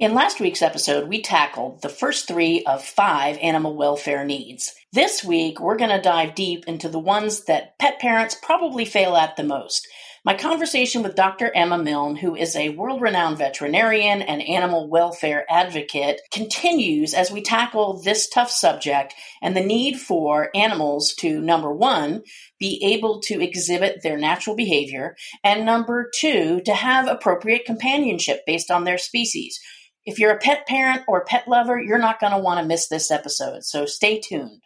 In last week's episode, we tackled the first three of five animal welfare needs. This week, we're going to dive deep into the ones that pet parents probably fail at the most. My conversation with Dr. Emma Milne, who is a world renowned veterinarian and animal welfare advocate, continues as we tackle this tough subject and the need for animals to, number one, be able to exhibit their natural behavior, and number two, to have appropriate companionship based on their species. If you're a pet parent or pet lover, you're not going to want to miss this episode, so stay tuned.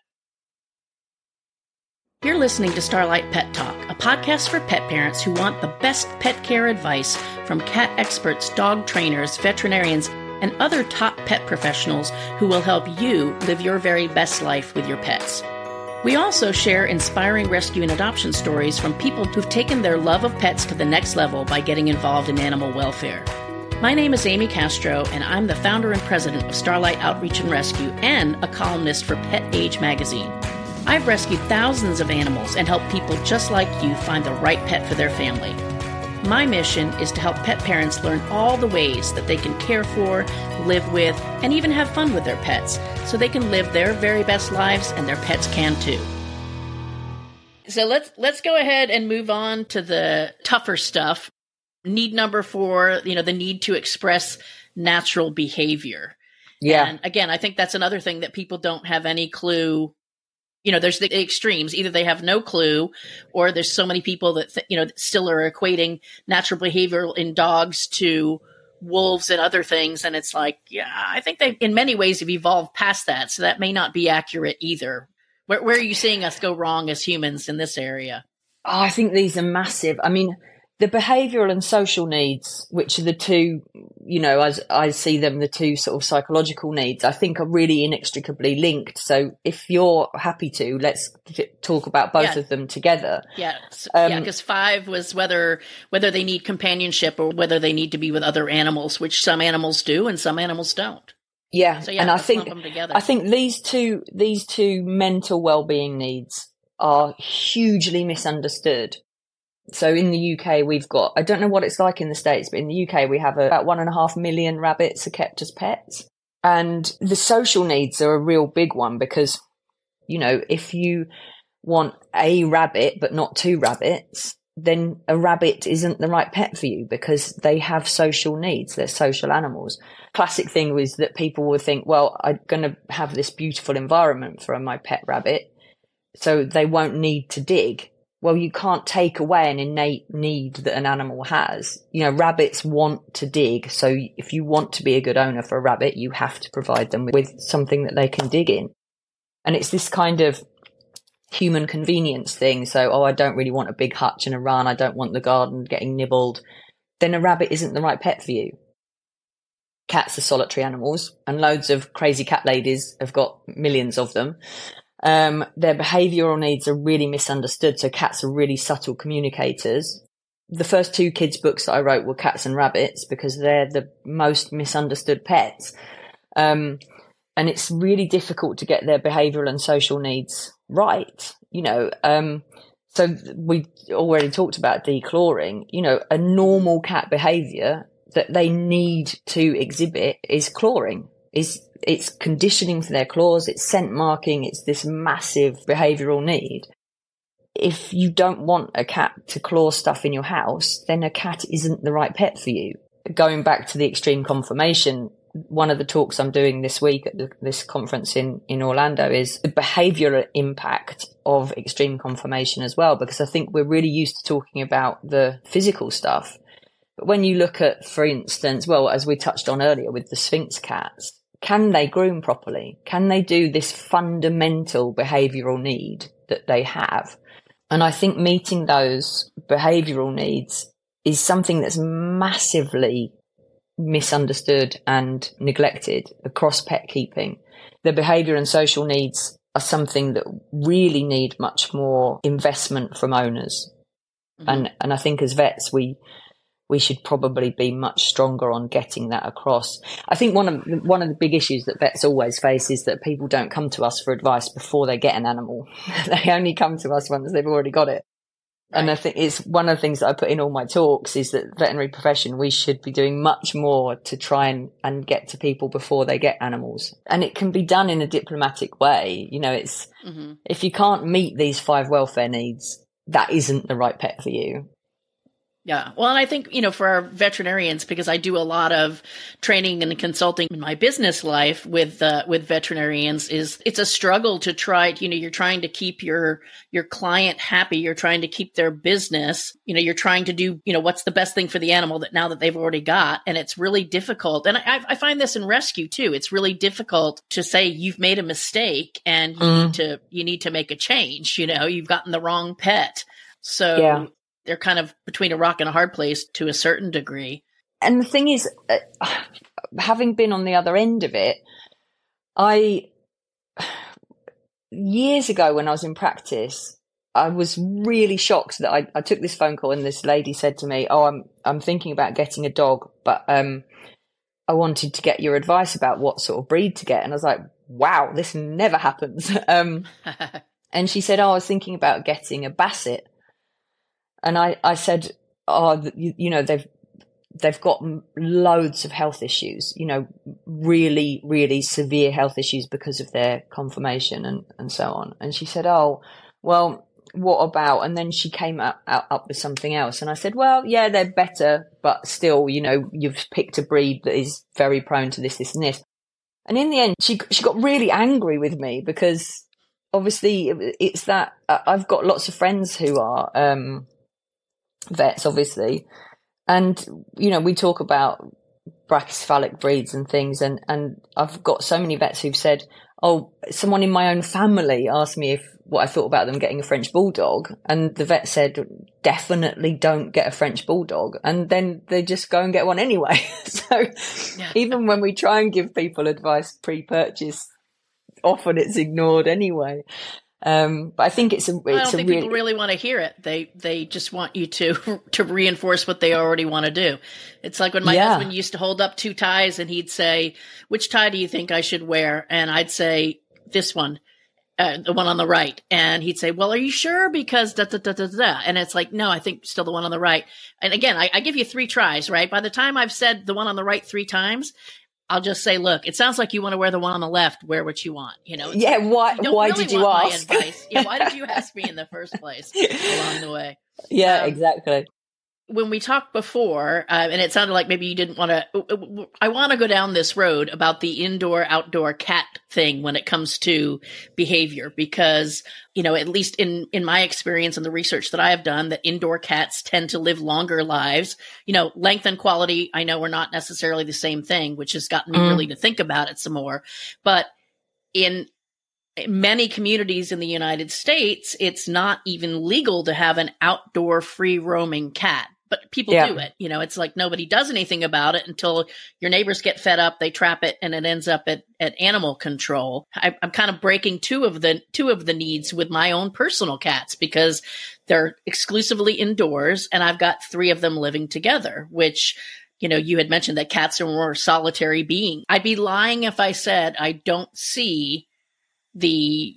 You're listening to Starlight Pet Talk, a podcast for pet parents who want the best pet care advice from cat experts, dog trainers, veterinarians, and other top pet professionals who will help you live your very best life with your pets. We also share inspiring rescue and adoption stories from people who've taken their love of pets to the next level by getting involved in animal welfare. My name is Amy Castro, and I'm the founder and president of Starlight Outreach and Rescue and a columnist for Pet Age magazine. I've rescued thousands of animals and helped people just like you find the right pet for their family. My mission is to help pet parents learn all the ways that they can care for, live with, and even have fun with their pets so they can live their very best lives and their pets can too. So let's let's go ahead and move on to the tougher stuff. Need number 4, you know, the need to express natural behavior. Yeah. And again, I think that's another thing that people don't have any clue you know, there's the extremes. Either they have no clue, or there's so many people that th- you know still are equating natural behavior in dogs to wolves and other things, and it's like, yeah, I think they in many ways have evolved past that, so that may not be accurate either. Where, where are you seeing us go wrong as humans in this area? Oh, I think these are massive. I mean, the behavioral and social needs, which are the two, you know, as I see them, the two sort of psychological needs, I think are really inextricably linked. So if you're happy to, let's talk about both yeah. of them together. Yeah. Um, yeah. Cause five was whether, whether they need companionship or whether they need to be with other animals, which some animals do and some animals don't. Yeah. So, yeah and I think, I think these two, these two mental well-being needs are hugely misunderstood so in the UK, we've got, I don't know what it's like in the States, but in the UK, we have about one and a half million rabbits are kept as pets. And the social needs are a real big one because, you know, if you want a rabbit, but not two rabbits, then a rabbit isn't the right pet for you because they have social needs. They're social animals. Classic thing was that people would think, well, I'm going to have this beautiful environment for my pet rabbit. So they won't need to dig well, you can't take away an innate need that an animal has. You know, rabbits want to dig. So if you want to be a good owner for a rabbit, you have to provide them with something that they can dig in. And it's this kind of human convenience thing. So, oh, I don't really want a big hutch and a run. I don't want the garden getting nibbled. Then a rabbit isn't the right pet for you. Cats are solitary animals and loads of crazy cat ladies have got millions of them. Um, their behavioral needs are really misunderstood. So cats are really subtle communicators. The first two kids' books that I wrote were cats and rabbits because they're the most misunderstood pets. Um, and it's really difficult to get their behavioral and social needs right. You know, um, so we already talked about declawing. You know, a normal cat behavior that they need to exhibit is clawing, is it's conditioning for their claws, it's scent marking, it's this massive behavioral need. If you don't want a cat to claw stuff in your house, then a cat isn't the right pet for you. Going back to the extreme conformation, one of the talks I'm doing this week at the, this conference in, in Orlando is the behavioral impact of extreme conformation as well, because I think we're really used to talking about the physical stuff. But when you look at, for instance, well, as we touched on earlier with the Sphynx cats, can they groom properly? Can they do this fundamental behavioral need that they have? And I think meeting those behavioral needs is something that's massively misunderstood and neglected across pet keeping. The behavior and social needs are something that really need much more investment from owners. Mm-hmm. And, and I think as vets, we, we should probably be much stronger on getting that across. I think one of one of the big issues that vets always face is that people don't come to us for advice before they get an animal. they only come to us once they've already got it. And I think it's one of the things that I put in all my talks is that veterinary profession, we should be doing much more to try and, and get to people before they get animals. And it can be done in a diplomatic way. You know, it's, mm-hmm. if you can't meet these five welfare needs, that isn't the right pet for you. Yeah. Well, and I think, you know, for our veterinarians, because I do a lot of training and consulting in my business life with, uh, with veterinarians is it's a struggle to try, you know, you're trying to keep your, your client happy. You're trying to keep their business. You know, you're trying to do, you know, what's the best thing for the animal that now that they've already got. And it's really difficult. And I, I find this in rescue too. It's really difficult to say you've made a mistake and you mm. need to, you need to make a change. You know, you've gotten the wrong pet. So yeah they're kind of between a rock and a hard place to a certain degree. And the thing is, uh, having been on the other end of it, I years ago when I was in practice, I was really shocked that I, I, took this phone call and this lady said to me, "Oh, I'm I'm thinking about getting a dog, but um, I wanted to get your advice about what sort of breed to get." And I was like, "Wow, this never happens." um, and she said, "Oh, I was thinking about getting a Basset." And I, I said, oh, you, you know, they've, they've got loads of health issues, you know, really, really severe health issues because of their conformation and, and so on. And she said, oh, well, what about? And then she came up, up, up with something else. And I said, well, yeah, they're better, but still, you know, you've picked a breed that is very prone to this, this and this. And in the end, she, she got really angry with me because obviously it's that I've got lots of friends who are, um, vets, obviously. And, you know, we talk about brachycephalic breeds and things. And, and I've got so many vets who've said, oh, someone in my own family asked me if what I thought about them getting a French bulldog. And the vet said, definitely don't get a French bulldog. And then they just go and get one anyway. so yeah. even when we try and give people advice pre-purchase, often it's ignored anyway. Um, but I think it's a. It's I don't think really, people really want to hear it. They they just want you to to reinforce what they already want to do. It's like when my yeah. husband used to hold up two ties and he'd say, "Which tie do you think I should wear?" And I'd say, "This one." Uh, the one on the right. And he'd say, well, are you sure? Because da, da, da, da, da. And it's like, no, I think still the one on the right. And again, I, I give you three tries, right? By the time I've said the one on the right three times, I'll just say, look, it sounds like you want to wear the one on the left. Wear what you want. You know. Yeah. Why? Why really did you ask? yeah, why did you ask me in the first place along the way? Yeah. Um, exactly when we talked before, uh, and it sounded like maybe you didn't want to, I want to go down this road about the indoor outdoor cat thing when it comes to behavior, because, you know, at least in, in my experience and the research that I have done, that indoor cats tend to live longer lives. You know, length and quality, I know are not necessarily the same thing, which has gotten me mm. really to think about it some more. But in many communities in the United States, it's not even legal to have an outdoor free roaming cat but people yeah. do it. You know, it's like nobody does anything about it until your neighbors get fed up, they trap it, and it ends up at, at animal control. I, I'm kind of breaking two of the two of the needs with my own personal cats because they're exclusively indoors, and I've got three of them living together, which you know, you had mentioned that cats are more solitary beings. I'd be lying if I said I don't see the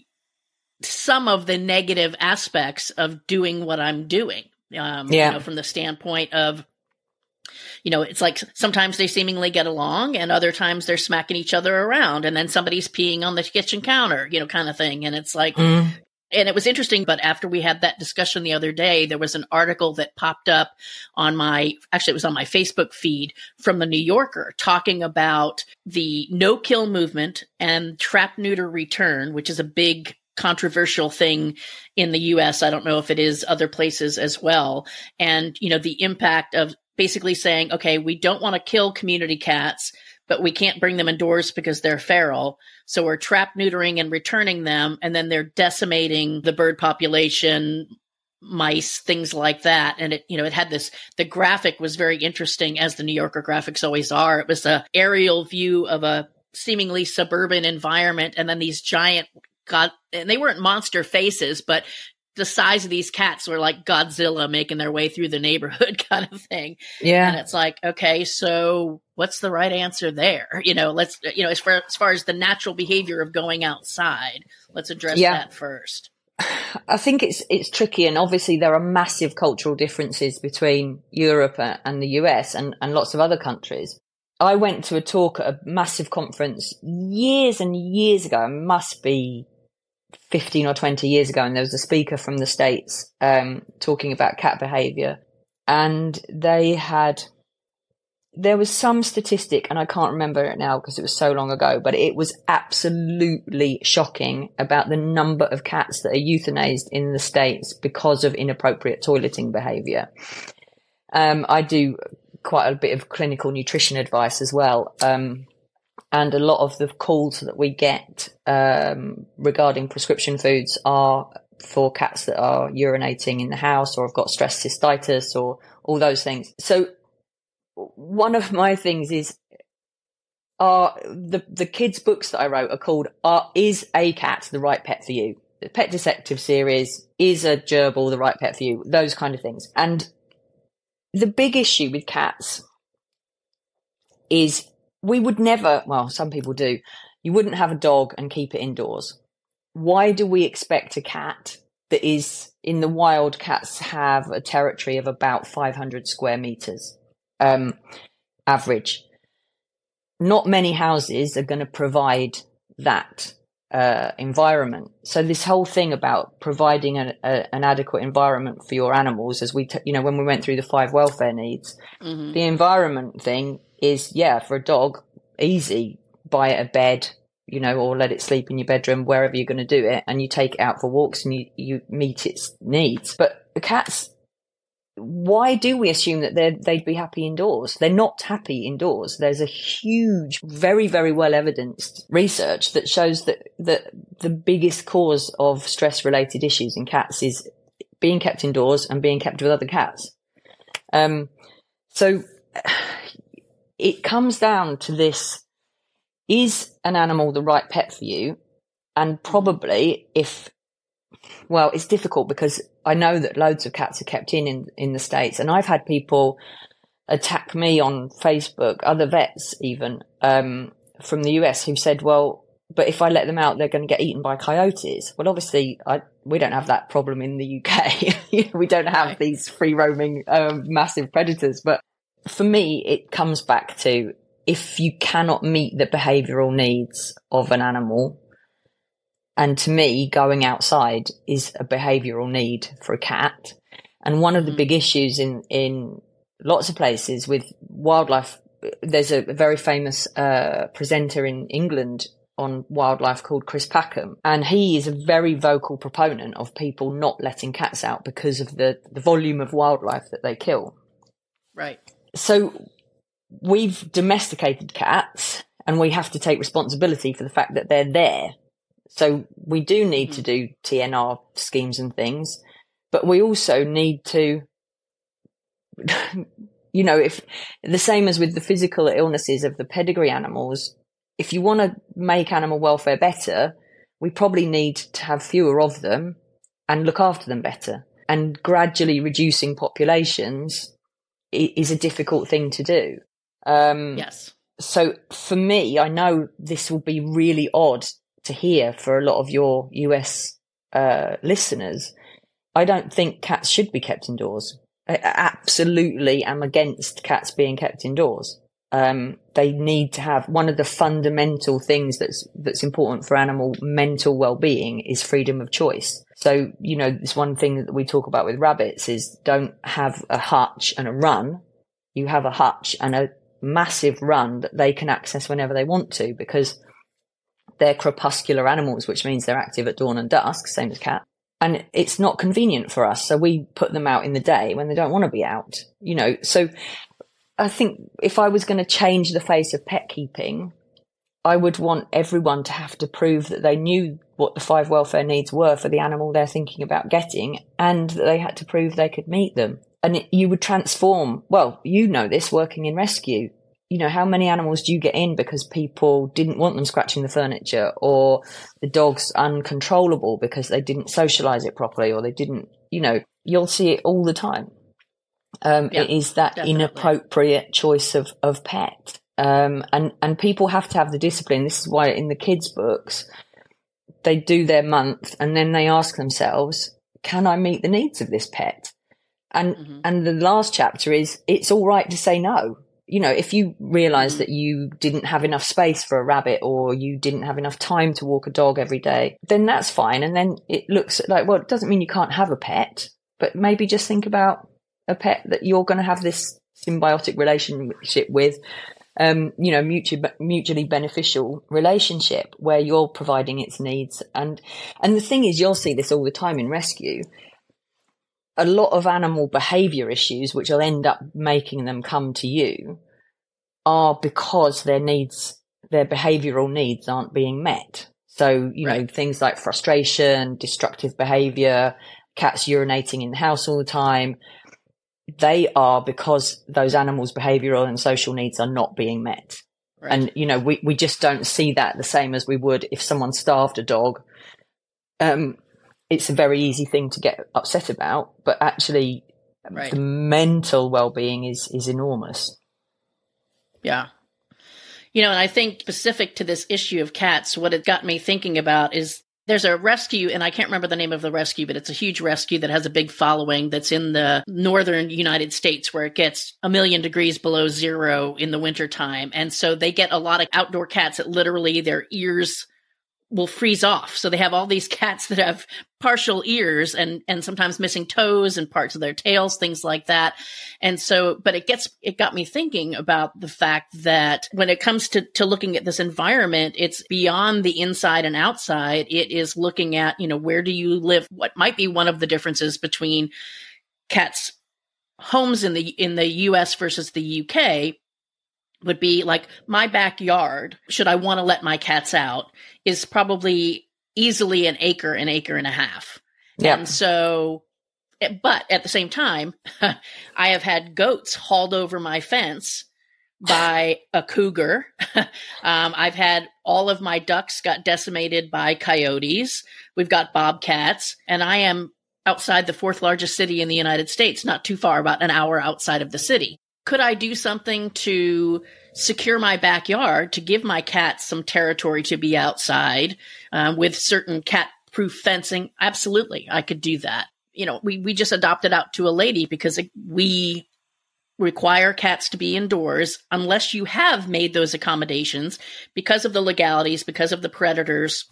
some of the negative aspects of doing what I'm doing. Um, yeah. You know, from the standpoint of, you know, it's like sometimes they seemingly get along and other times they're smacking each other around and then somebody's peeing on the kitchen counter, you know, kind of thing. And it's like, mm. and it was interesting, but after we had that discussion the other day, there was an article that popped up on my, actually, it was on my Facebook feed from the New Yorker talking about the no kill movement and trap neuter return, which is a big controversial thing in the US. I don't know if it is other places as well. And, you know, the impact of basically saying, okay, we don't want to kill community cats, but we can't bring them indoors because they're feral. So we're trap neutering and returning them. And then they're decimating the bird population, mice, things like that. And it, you know, it had this, the graphic was very interesting as the New Yorker graphics always are. It was a aerial view of a seemingly suburban environment and then these giant God, and they weren't monster faces, but the size of these cats were like Godzilla making their way through the neighborhood kind of thing. Yeah. And it's like, okay, so what's the right answer there? You know, let's, you know, as far as, far as the natural behavior of going outside, let's address yeah. that first. I think it's it's tricky, and obviously there are massive cultural differences between Europe and the US and, and lots of other countries. I went to a talk at a massive conference years and years ago. It must be 15 or 20 years ago. And there was a speaker from the States um, talking about cat behavior. And they had, there was some statistic, and I can't remember it now because it was so long ago, but it was absolutely shocking about the number of cats that are euthanized in the States because of inappropriate toileting behavior. Um, I do quite a bit of clinical nutrition advice as well. Um, and a lot of the calls that we get um, regarding prescription foods are for cats that are urinating in the house or have got stress cystitis or all those things. So one of my things is are the the kids books that I wrote are called are is a cat the right pet for you? The pet detective series is a gerbil the right pet for you? Those kind of things. And the big issue with cats is we would never, well, some people do, you wouldn't have a dog and keep it indoors. Why do we expect a cat that is in the wild? Cats have a territory of about 500 square meters, um, average. Not many houses are going to provide that uh, environment. So this whole thing about providing a, a, an adequate environment for your animals, as we, t- you know, when we went through the five welfare needs, mm-hmm. the environment thing is, yeah, for a dog, easy. Buy it a bed, you know, or let it sleep in your bedroom, wherever you're going to do it, and you take it out for walks and you, you meet its needs. But cats, why do we assume that they'd be happy indoors? They're not happy indoors. There's a huge, very, very well evidenced research that shows that, that the biggest cause of stress related issues in cats is being kept indoors and being kept with other cats. Um, so it comes down to this is an animal the right pet for you? And probably if well, it's difficult because I know that loads of cats are kept in, in in the states, and I've had people attack me on Facebook, other vets even um, from the US, who said, "Well, but if I let them out, they're going to get eaten by coyotes." Well, obviously, I, we don't have that problem in the UK. we don't have these free roaming um, massive predators. But for me, it comes back to if you cannot meet the behavioural needs of an animal, and to me, going outside is a behavioral need for a cat. And one of the mm. big issues in, in lots of places with wildlife, there's a very famous uh, presenter in England on wildlife called Chris Packham. And he is a very vocal proponent of people not letting cats out because of the, the volume of wildlife that they kill. Right. So we've domesticated cats and we have to take responsibility for the fact that they're there so we do need to mm-hmm. do TNR schemes and things, but we also need to, you know, if the same as with the physical illnesses of the pedigree animals, if you want to make animal welfare better, we probably need to have fewer of them and look after them better. And gradually reducing populations is a difficult thing to do. Um, yes. So for me, I know this will be really odd to hear for a lot of your US uh, listeners, I don't think cats should be kept indoors. I absolutely am against cats being kept indoors. Um, they need to have one of the fundamental things that's that's important for animal mental well-being is freedom of choice. So you know, this one thing that we talk about with rabbits is don't have a hutch and a run. You have a hutch and a massive run that they can access whenever they want to because they're crepuscular animals, which means they're active at dawn and dusk, same as cats. And it's not convenient for us. So we put them out in the day when they don't want to be out, you know. So I think if I was going to change the face of pet keeping, I would want everyone to have to prove that they knew what the five welfare needs were for the animal they're thinking about getting and that they had to prove they could meet them. And it, you would transform, well, you know this working in rescue you know, how many animals do you get in because people didn't want them scratching the furniture or the dog's uncontrollable because they didn't socialize it properly or they didn't, you know, you'll see it all the time. Um, yeah, it is that definitely. inappropriate choice of, of pet. Um, and, and people have to have the discipline. This is why in the kids' books, they do their month and then they ask themselves, can I meet the needs of this pet? And, mm-hmm. and the last chapter is it's all right to say no. You know, if you realize mm-hmm. that you didn't have enough space for a rabbit or you didn't have enough time to walk a dog every day, then that's fine. And then it looks like, well, it doesn't mean you can't have a pet, but maybe just think about a pet that you're going to have this symbiotic relationship with um, you know, mutually, mutually beneficial relationship where you're providing its needs. And, and the thing is, you'll see this all the time in rescue. A lot of animal behavior issues, which will end up making them come to you, are because their needs, their behavioral needs aren't being met. So, you right. know, things like frustration, destructive behavior, cats urinating in the house all the time, they are because those animals' behavioral and social needs are not being met. Right. And, you know, we, we just don't see that the same as we would if someone starved a dog. Um, it's a very easy thing to get upset about, but actually right. the mental well-being is, is enormous. Yeah. You know, and I think specific to this issue of cats, what it got me thinking about is there's a rescue, and I can't remember the name of the rescue, but it's a huge rescue that has a big following that's in the northern United States where it gets a million degrees below zero in the wintertime. And so they get a lot of outdoor cats that literally their ears will freeze off. So they have all these cats that have partial ears and and sometimes missing toes and parts of their tails, things like that. And so, but it gets it got me thinking about the fact that when it comes to to looking at this environment, it's beyond the inside and outside. It is looking at you know where do you live? What might be one of the differences between cats homes in the in the US versus the UK would be like my backyard, should I want to let my cats out, is probably easily an acre, an acre and a half. Yeah. And so, eh, but at the same time, I have had goats hauled over my fence by a cougar. um, I've had all of my ducks got decimated by coyotes. We've got bobcats, and I am outside the fourth largest city in the United States, not too far, about an hour outside of the city could I do something to secure my backyard to give my cats some territory to be outside um, with certain cat proof fencing? Absolutely, I could do that. You know, we, we just adopted out to a lady because we require cats to be indoors unless you have made those accommodations because of the legalities, because of the predators.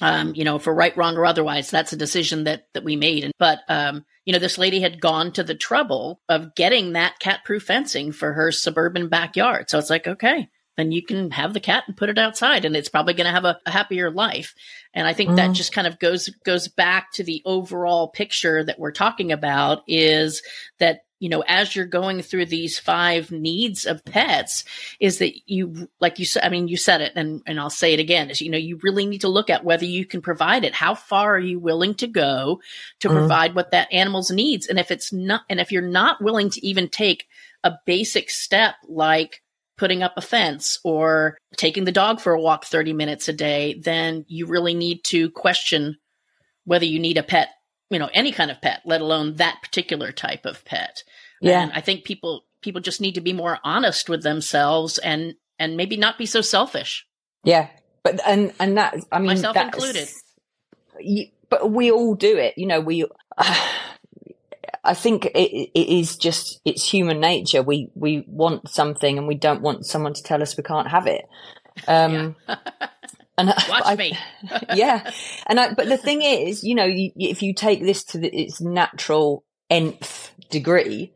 Um, you know, for right, wrong, or otherwise, that's a decision that that we made. And but um, you know, this lady had gone to the trouble of getting that cat proof fencing for her suburban backyard. So it's like, okay, then you can have the cat and put it outside and it's probably going to have a, a, happier life. And I think mm. that just kind of goes, goes back to the overall picture that we're talking about is that you know, as you're going through these five needs of pets, is that you, like you said, I mean, you said it and, and I'll say it again is, you know, you really need to look at whether you can provide it. How far are you willing to go to mm provide what that animal's needs? And if it's not, and if you're not willing to even take a basic step like putting up a fence or taking the dog for a walk 30 minutes a day, then you really need to question whether you need a pet you know any kind of pet let alone that particular type of pet. Yeah. And i think people people just need to be more honest with themselves and and maybe not be so selfish. Yeah. But and and that i mean myself included. But we all do it. You know we uh, I think it, it is just it's human nature. We we want something and we don't want someone to tell us we can't have it. Um, And watch I, me. yeah, and I, but the thing is, you know, you, if you take this to the, its natural nth degree,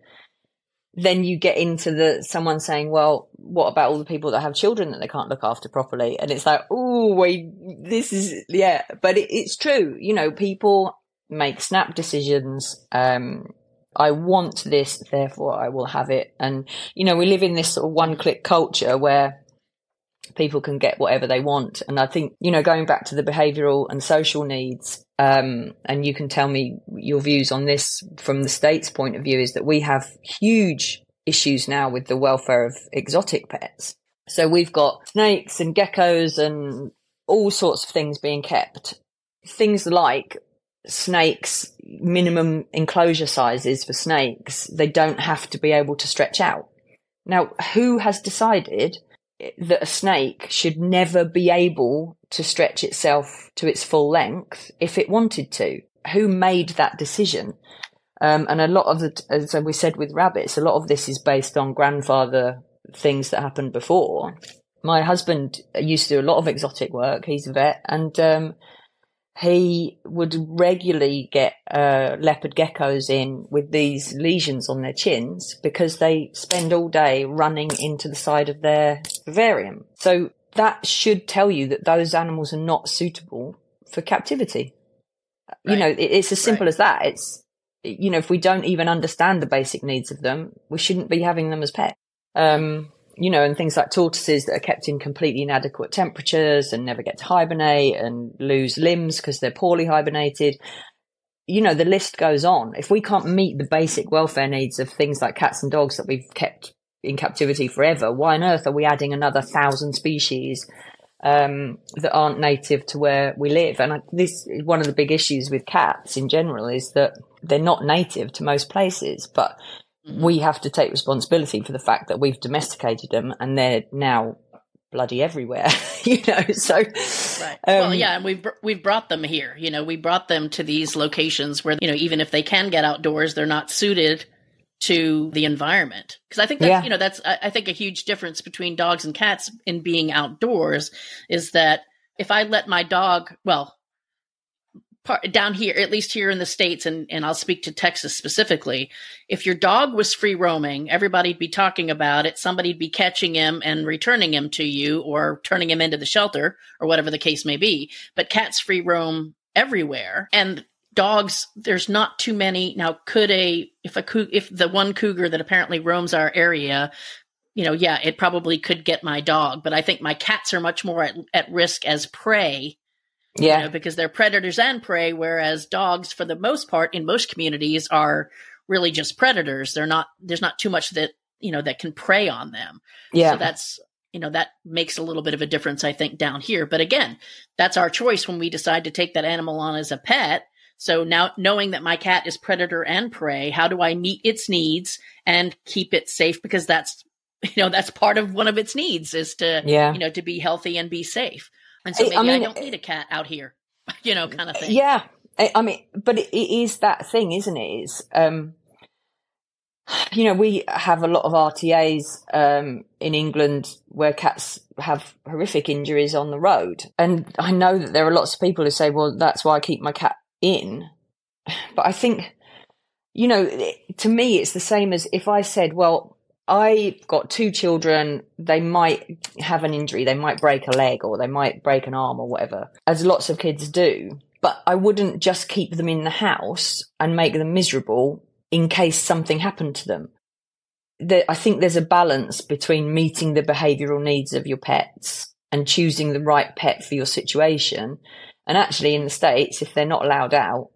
then you get into the someone saying, "Well, what about all the people that have children that they can't look after properly?" And it's like, "Oh, wait, this is yeah," but it, it's true. You know, people make snap decisions. Um, I want this, therefore I will have it. And you know, we live in this sort of one-click culture where people can get whatever they want. And I think, you know, going back to the behavioral and social needs, um, and you can tell me your views on this from the state's point of view, is that we have huge issues now with the welfare of exotic pets. So we've got snakes and geckos and all sorts of things being kept. Things like snakes, minimum enclosure sizes for snakes, they don't have to be able to stretch out. Now, who has decided that a snake should never be able to stretch itself to its full length if it wanted to. Who made that decision? Um, and a lot of the, as we said with rabbits, a lot of this is based on grandfather things that happened before. My husband used to do a lot of exotic work. He's a vet, and um, he would regularly get uh, leopard geckos in with these lesions on their chins because they spend all day running into the side of their vivarium. So that should tell you that those animals are not suitable for captivity. Right. You know, it, it's as simple right. as that. It's, you know, if we don't even understand the basic needs of them, we shouldn't be having them as pets. Um, you know, and things like tortoises that are kept in completely inadequate temperatures and never get to hibernate and lose limbs because they're poorly hibernated. You know, the list goes on. If we can't meet the basic welfare needs of things like cats and dogs that we've kept in captivity forever, why on earth are we adding another thousand species um, that aren't native to where we live? And I, this is one of the big issues with cats in general is that they're not native to most places, but. We have to take responsibility for the fact that we've domesticated them and they're now bloody everywhere, you know. So, right. Um, well, yeah, and we've we've brought them here. You know, we brought them to these locations where you know even if they can get outdoors, they're not suited to the environment. Because I think that's yeah. you know that's I think a huge difference between dogs and cats in being outdoors is that if I let my dog, well, part, down here, at least here in the States, and, and I'll speak to Texas specifically, if your dog was free roaming, everybody'd be talking about it. Somebody'd be catching him and returning him to you or turning him into the shelter or whatever the case may be. But cats free roam everywhere. And dogs, there's not too many. Now, could a, if a, if the one cougar that apparently roams our area you know, yeah, it probably could get my dog, but I think my cats are much more at, at risk as prey yeah. You know, because they're predators and prey, whereas dogs, for the most part, in most communities, are really just predators. They're not. There's not too much that you know that can prey on them. Yeah. So that's you know that makes a little bit of a difference, I think, down here. But again, that's our choice when we decide to take that animal on as a pet. So now knowing that my cat is predator and prey, how do I meet its needs and keep it safe? Because that's you know that's part of one of its needs is to yeah. you know to be healthy and be safe. And so maybe I, mean, I don't need a cat out here, you know, kind of thing. Yeah. I mean, but it is that thing, isn't it? Is, um, you know, we have a lot of RTAs um, in England where cats have horrific injuries on the road. And I know that there are lots of people who say, well, that's why I keep my cat in. But I think, you know, to me, it's the same as if I said, well, I got two children. They might have an injury. They might break a leg or they might break an arm or whatever, as lots of kids do. But I wouldn't just keep them in the house and make them miserable in case something happened to them. I think there's a balance between meeting the behavioral needs of your pets and choosing the right pet for your situation. And actually, in the States, if they're not allowed out,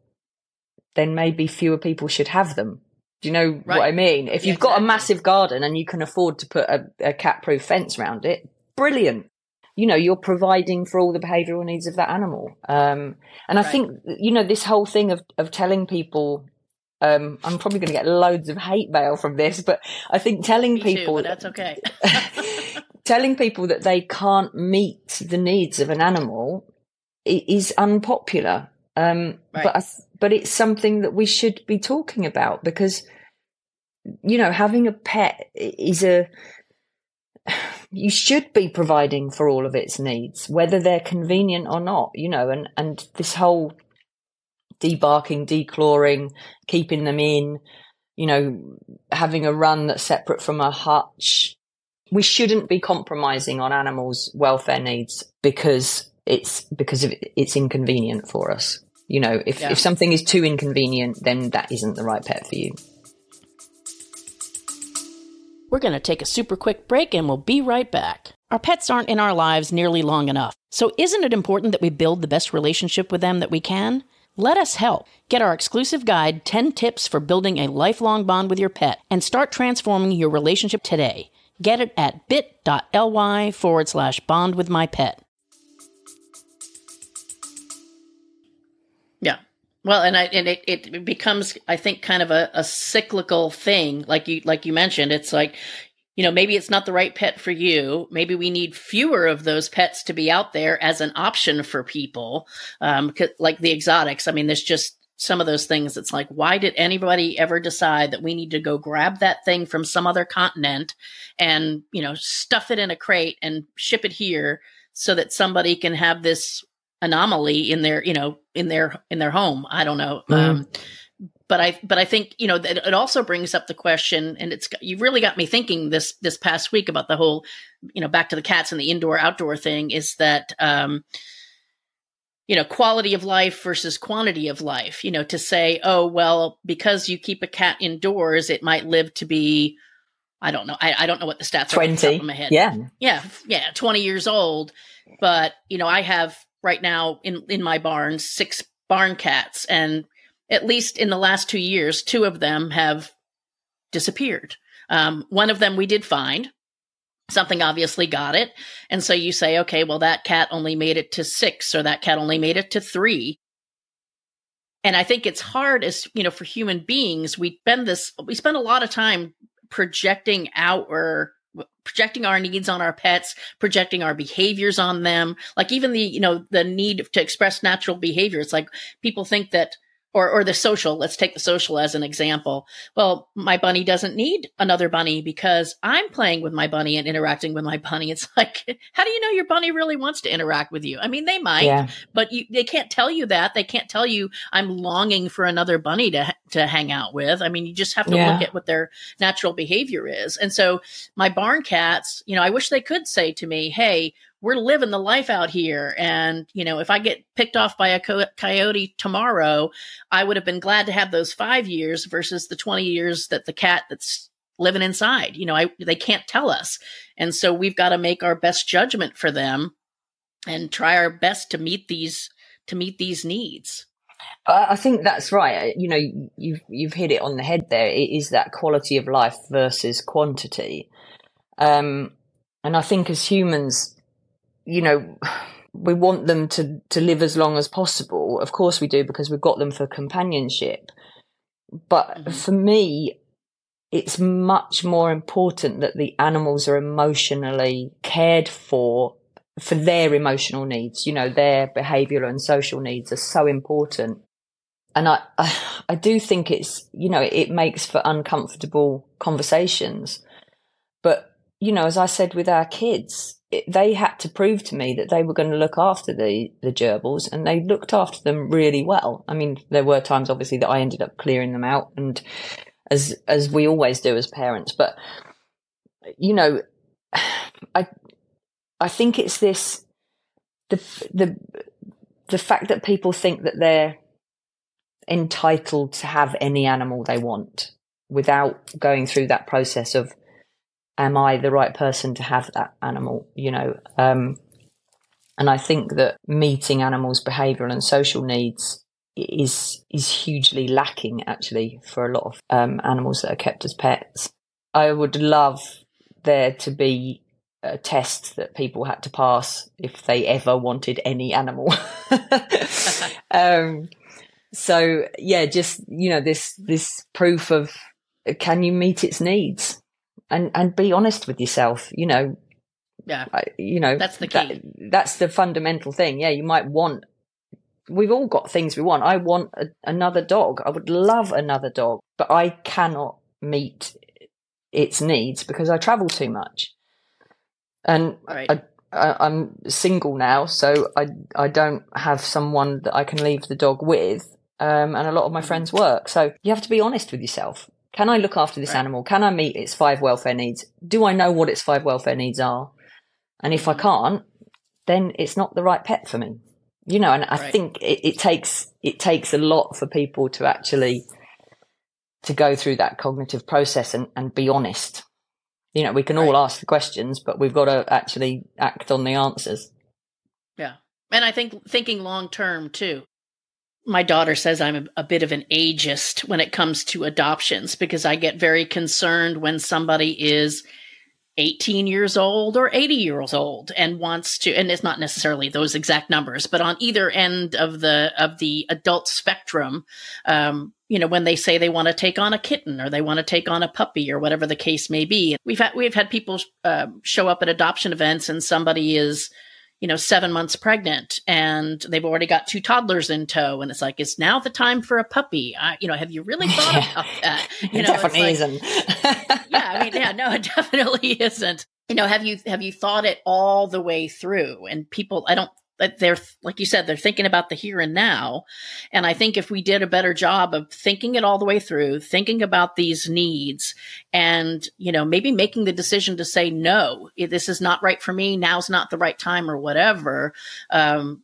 then maybe fewer people should have them do you know right. what I mean? If you've got a massive garden and you can afford to put a, a cat proof fence around it, brilliant. You know, you're providing for all the behavioral needs of that animal. Um, and I right. think, you know, this whole thing of, of telling people, um, I'm probably going to get loads of hate mail from this, but I think telling Me people too, that's okay. telling people that they can't meet the needs of an animal is unpopular. Um, right. but I, but it's something that we should be talking about because, you know, having a pet is a, you should be providing for all of its needs, whether they're convenient or not, you know, and, and this whole debarking, declawing, keeping them in, you know, having a run that's separate from a hutch. We shouldn't be compromising on animals' welfare needs because it's because it's inconvenient for us. You know, if, yeah. if something is too inconvenient, then that isn't the right pet for you. We're going to take a super quick break and we'll be right back. Our pets aren't in our lives nearly long enough. So, isn't it important that we build the best relationship with them that we can? Let us help. Get our exclusive guide 10 tips for building a lifelong bond with your pet and start transforming your relationship today. Get it at bit.ly forward slash bond with my pet. Yeah. Well, and I and it, it becomes I think kind of a, a cyclical thing, like you like you mentioned. It's like you know, maybe it's not the right pet for you. Maybe we need fewer of those pets to be out there as an option for people, um, like the exotics. I mean, there's just some of those things. It's like, why did anybody ever decide that we need to go grab that thing from some other continent and, you know, stuff it in a crate and ship it here so that somebody can have this anomaly in their, you know, in their, in their home? I don't know. Mm. Um, but I but I think you know that it also brings up the question, and it's you really got me thinking this this past week about the whole you know back to the cats and the indoor outdoor thing is that um, you know quality of life versus quantity of life. You know to say oh well because you keep a cat indoors it might live to be I don't know I, I don't know what the stats 20. are twenty my head yeah yeah yeah twenty years old, but you know I have right now in in my barn six barn cats and at least in the last two years, two of them have disappeared. Um, one of them we did find. Something obviously got it. And so you say, okay, well, that cat only made it to six, or that cat only made it to three. And I think it's hard as, you know, for human beings, we spend this, we spend a lot of time projecting our projecting our needs on our pets, projecting our behaviors on them. Like even the, you know, the need to express natural behavior. It's like people think that or or the social let's take the social as an example. Well my bunny doesn't need another bunny because i'm playing with my bunny and interacting with my bunny. It's like how do you know your bunny really wants to interact with you? I mean they might yeah. but you, they can't tell you that. They can't tell you i'm longing for another bunny to to hang out with. I mean you just have to yeah. look at what their natural behavior is. And so my barn cats you know i wish they could say to me hey we're living the life out here. And, you know, if I get picked off by a co- coyote tomorrow, I would have been glad to have those five years versus the 20 years that the cat that's living inside. You know, I, they can't tell us. And so we've got to make our best judgment for them and try our best to meet these, to meet these needs. I think that's right. You know, you've you've hit it on the head. There, it is that quality of life versus quantity, um, and I think as humans, you know, we want them to, to live as long as possible. Of course we do because we've got them for companionship. But mm-hmm. for me, it's much more important that the animals are emotionally cared for for their emotional needs. You know, their behavioural and social needs are so important. And I, I, I do think it's, you know, it makes for uncomfortable conversations. But, you know, as I said with our kids, it, they had to prove to me that they were going to look after the the gerbils, and they looked after them really well. I mean, there were times obviously that I ended up clearing them out, and as as we always do as parents. But you know, I I think it's this the the the fact that people think that they're entitled to have any animal they want without going through that process of am I the right person to have that animal? You know, um, and I think that meeting animals' behavioural and social needs is is hugely lacking actually for a lot of um, animals that are kept as pets. I would love there to be a test that people had to pass if they ever wanted any animal. um, so yeah, just you know this this proof of can you meet its needs? And and be honest with yourself. You know, yeah, you know that's the key. That, that's the fundamental thing. Yeah, you might want. We've all got things we want. I want a, another dog. I would love another dog, but I cannot meet its needs because I travel too much, and right. I, I, I'm single now, so I I don't have someone that I can leave the dog with. Um, and a lot of my mm-hmm. friends work. So you have to be honest with yourself. Can I look after this right. animal? Can I meet its five welfare needs? Do I know what its five welfare needs are? And if I can't, then it's not the right pet for me. You know, and I right. think it, it takes it takes a lot for people to actually to go through that cognitive process and, and be honest. You know, we can right. all ask the questions, but we've got to actually act on the answers. Yeah. And I think thinking long term too my daughter says I'm a, a, bit of an ageist when it comes to adoptions because I get very concerned when somebody is 18 years old or 80 years old and wants to and it's not necessarily those exact numbers but on either end of the of the adult spectrum um, you know when they say they want to take on a kitten or they want to take on a puppy or whatever the case may be. We've had we've had people uh, show up at adoption events and somebody is you know, seven months pregnant and they've already got two toddlers in tow. And it's like, is now the time for a puppy. I, you know, have you really thought about that? You know, it definitely like, isn't. yeah. I mean, yeah, no, it definitely isn't. You know, have you, have you thought it all the way through? And people, I don't they're like you said they're thinking about the here and now. And i think if we did a better job of thinking it all the way through thinking about these needs and you know maybe making the decision to say no this is not right for me now's not the right time or whatever um,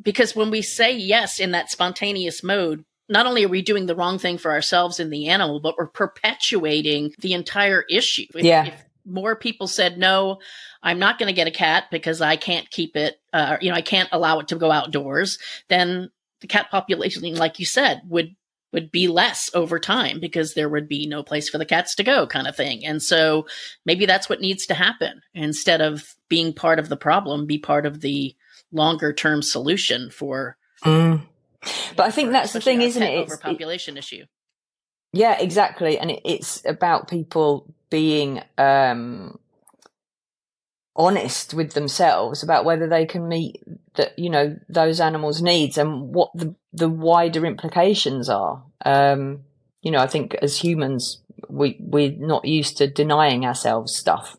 because when we say yes in that spontaneous mode not only are we doing the wrong thing for ourselves and the animal but we're perpetuating the entire issue. If, yeah. if more people said no i'm not going to get a cat because i can't keep it uh, you know i can't allow it to go outdoors then the cat population like you said would would be less over time because there would be no place for the cats to go kind of thing. And so maybe that's what needs to happen. Instead of being part of the problem be part of the longer term solution for mm. but i think that's the thing isn't it? it's overpopulation it, issue. Yeah exactly. And it, it's about people being um, honest with themselves about whether they can meet that you know those animals needs and what the the wider implications are. Um, you know i think as humans we we're not used to denying ourselves stuff.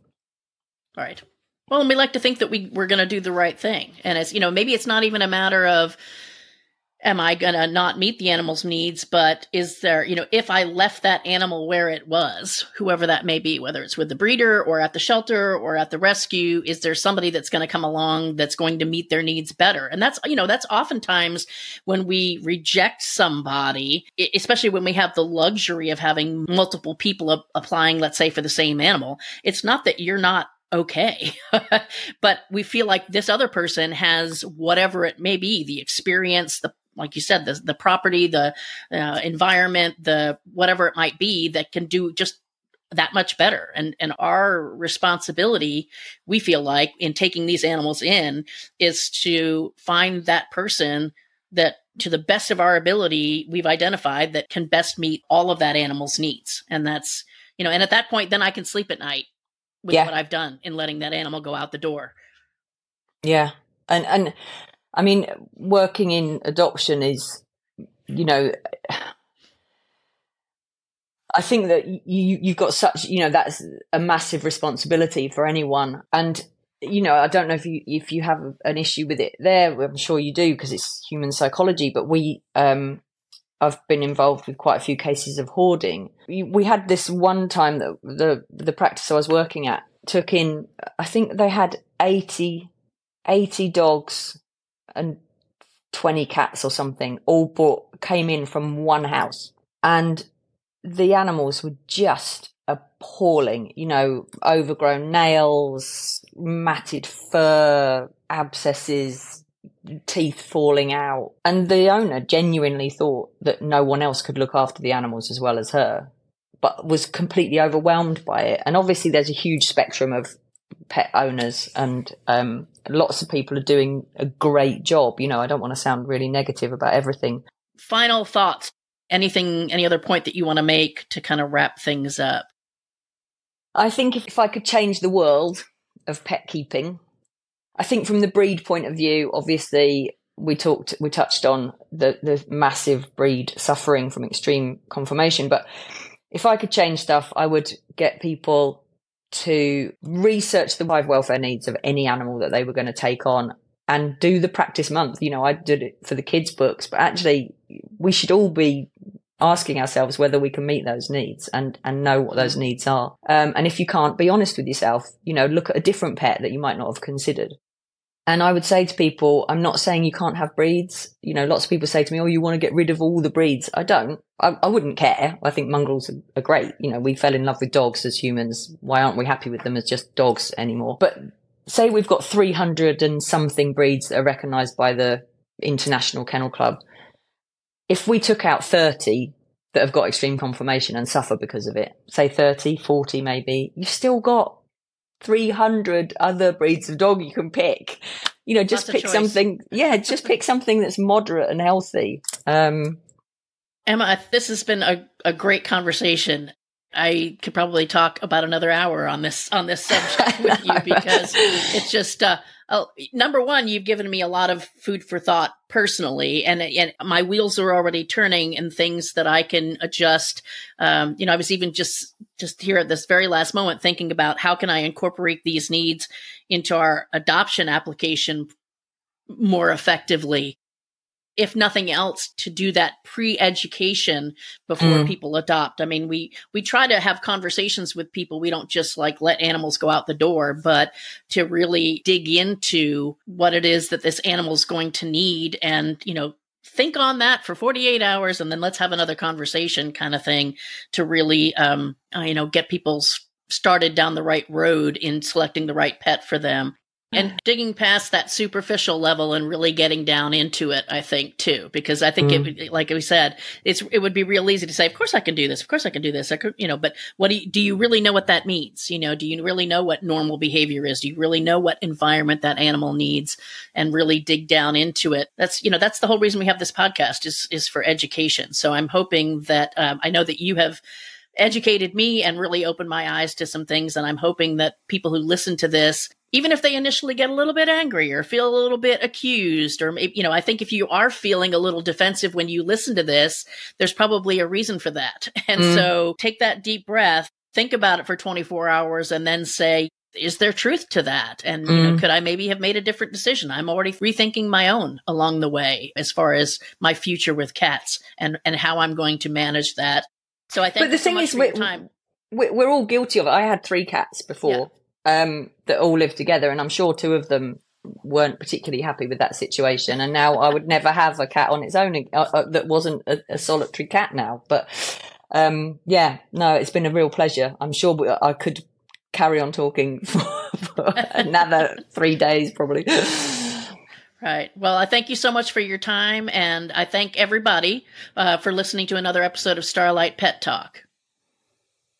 Right. Well and we like to think that we we're going to do the right thing. And it's you know maybe it's not even a matter of am I going to not meet the animal's needs? But is there, you know, if I left that animal where it was, whoever that may be, whether it's with the breeder or at the shelter or at the rescue, is there somebody that's going to come along that's going to meet their needs better? And that's, you know, that's oftentimes when we reject somebody, especially when we have the luxury of having multiple people applying, let's say, for the same animal. It's not that you're not okay. but we feel like this other person has whatever it may be the experience, the like you said, the the property, the uh, environment, the whatever it might be that can do just that much better. And and our responsibility, we feel like, in taking these animals in, is to find that person that to the best of our ability we've identified that can best meet all of that animal's needs and that's you know and at that point then i can sleep at night with yeah. what i've done in letting that animal go out the door yeah and and I mean, working in adoption is, you know, I think that you you've got such you know that's a massive responsibility for anyone, and you know I don't know if you if you have an issue with it there. I'm sure you do because it's human psychology. But we, um, I've been involved with quite a few cases of hoarding. We had this one time that the the practice I was working at took in. I think they had 80, 80 dogs and 20 cats or something all brought came in from one house. And the animals were just appalling you know overgrown nails matted fur abscesses teeth falling out. And the owner genuinely thought that no one else could look after the animals as well as her but was completely overwhelmed by it. And obviously there's a huge spectrum of pet owners and um, lots of people are doing a great job. You know, I don't want to sound really negative about everything. Final thoughts. Anything, any other point that you want to make to kind of wrap things up? I think if, if I could change the world of pet keeping, I think from the breed point of view, obviously we talked, we touched on the, the massive breed suffering from extreme conformation. But if I could change stuff, I would get people to research the live welfare needs of any animal that they were going to take on and do the practice month. You know, I did it for the kids' books, but actually, we should all be asking ourselves whether we can meet those needs and and know what those needs are. Um, and if you can't, be honest with yourself. You know, look at a different pet that you might not have considered. And I would say to people, I'm not saying you can't have breeds. You know, lots of people say to me, Oh, you want to get rid of all the breeds. I don't. I, I wouldn't care. I think mongrels are, are, great. You know, we fell in love with dogs as humans. Why aren't we happy with them as just dogs anymore? But say we've got 300 and something breeds that are recognized by the International Kennel Club. If we took out 30 that have got extreme conformation and suffer because of it, say 30, 40 maybe, you've still got 300 other breeds of dog you can pick. You know, just pick something. Yeah, just pick something that's moderate and healthy. Um, Emma, this has been a, a great conversation. I could probably talk about another hour on this on this subject with you because it's just uh, oh, number one, you've given me a lot of food for thought personally, and and my wheels are already turning and things that I can adjust. Um, you know, I was even just just here at this very last moment thinking about how can I incorporate these needs into our adoption application more effectively if nothing else, to do that pre-education before mm. people adopt. I mean, we we try to have conversations with people. We don't just like let animals go out the door, but to really dig into what it is that this animal is going to need, and you know, think on that for 48 hours, and then let's have another conversation, kind of thing, to really, um, uh, you know, get people started down the right road in selecting the right pet for them and digging past that superficial level and really getting down into it i think too because i think mm. it like we said it's it would be real easy to say of course i can do this. Of course i can do this. I could, you know but what do you, do you really know what that means? You know do you really know what normal behavior is? Do you really know what environment that animal needs and really dig down into it? That's you know that's the whole reason we have this podcast is is for education. So i'm hoping that um, i know that you have educated me and really opened my eyes to some things and i'm hoping that people who listen to this even if they initially get a little bit angry or feel a little bit accused or maybe you know i think if you are feeling a little defensive when you listen to this there's probably a reason for that. And mm. so take that deep breath think about it for 24 hours and then say is there truth to that? And mm. you know mm. could i maybe have made a different decision? I'm already rethinking my own along the way as far as my future with cats and and how i'm going to manage that. So i think but the thing so is we're, we're all guilty of it. I had three cats before. Yeah um, that all lived together, and I'm sure two of them weren't particularly happy with that situation. And now I would never have a cat on its own uh, uh, that wasn't a, a, solitary cat now. But um, yeah, no, it's been a real pleasure. I'm sure I could carry on talking for, for another three days probably. Right. Well, I thank you so much for your time, and I thank everybody uh, for listening to another episode of Starlight Pet Talk.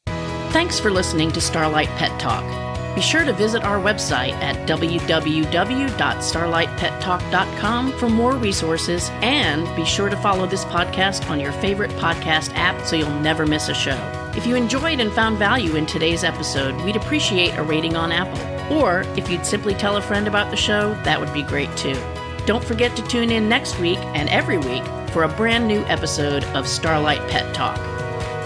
Thanks for listening to Starlight Pet Talk. Be sure to visit our website at www.starlightpettalk.com for more resources and be sure to follow this podcast on your favorite podcast app so you'll never miss a show. If you enjoyed and found value in today's episode, we'd appreciate a rating on Apple. Or if you'd simply tell a friend about the show, that would be great too. Don't forget to tune in next week and every week for a brand new episode of Starlight Pet Talk.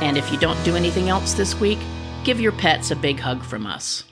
And if you don't do anything else this week, give your pets a big hug from us.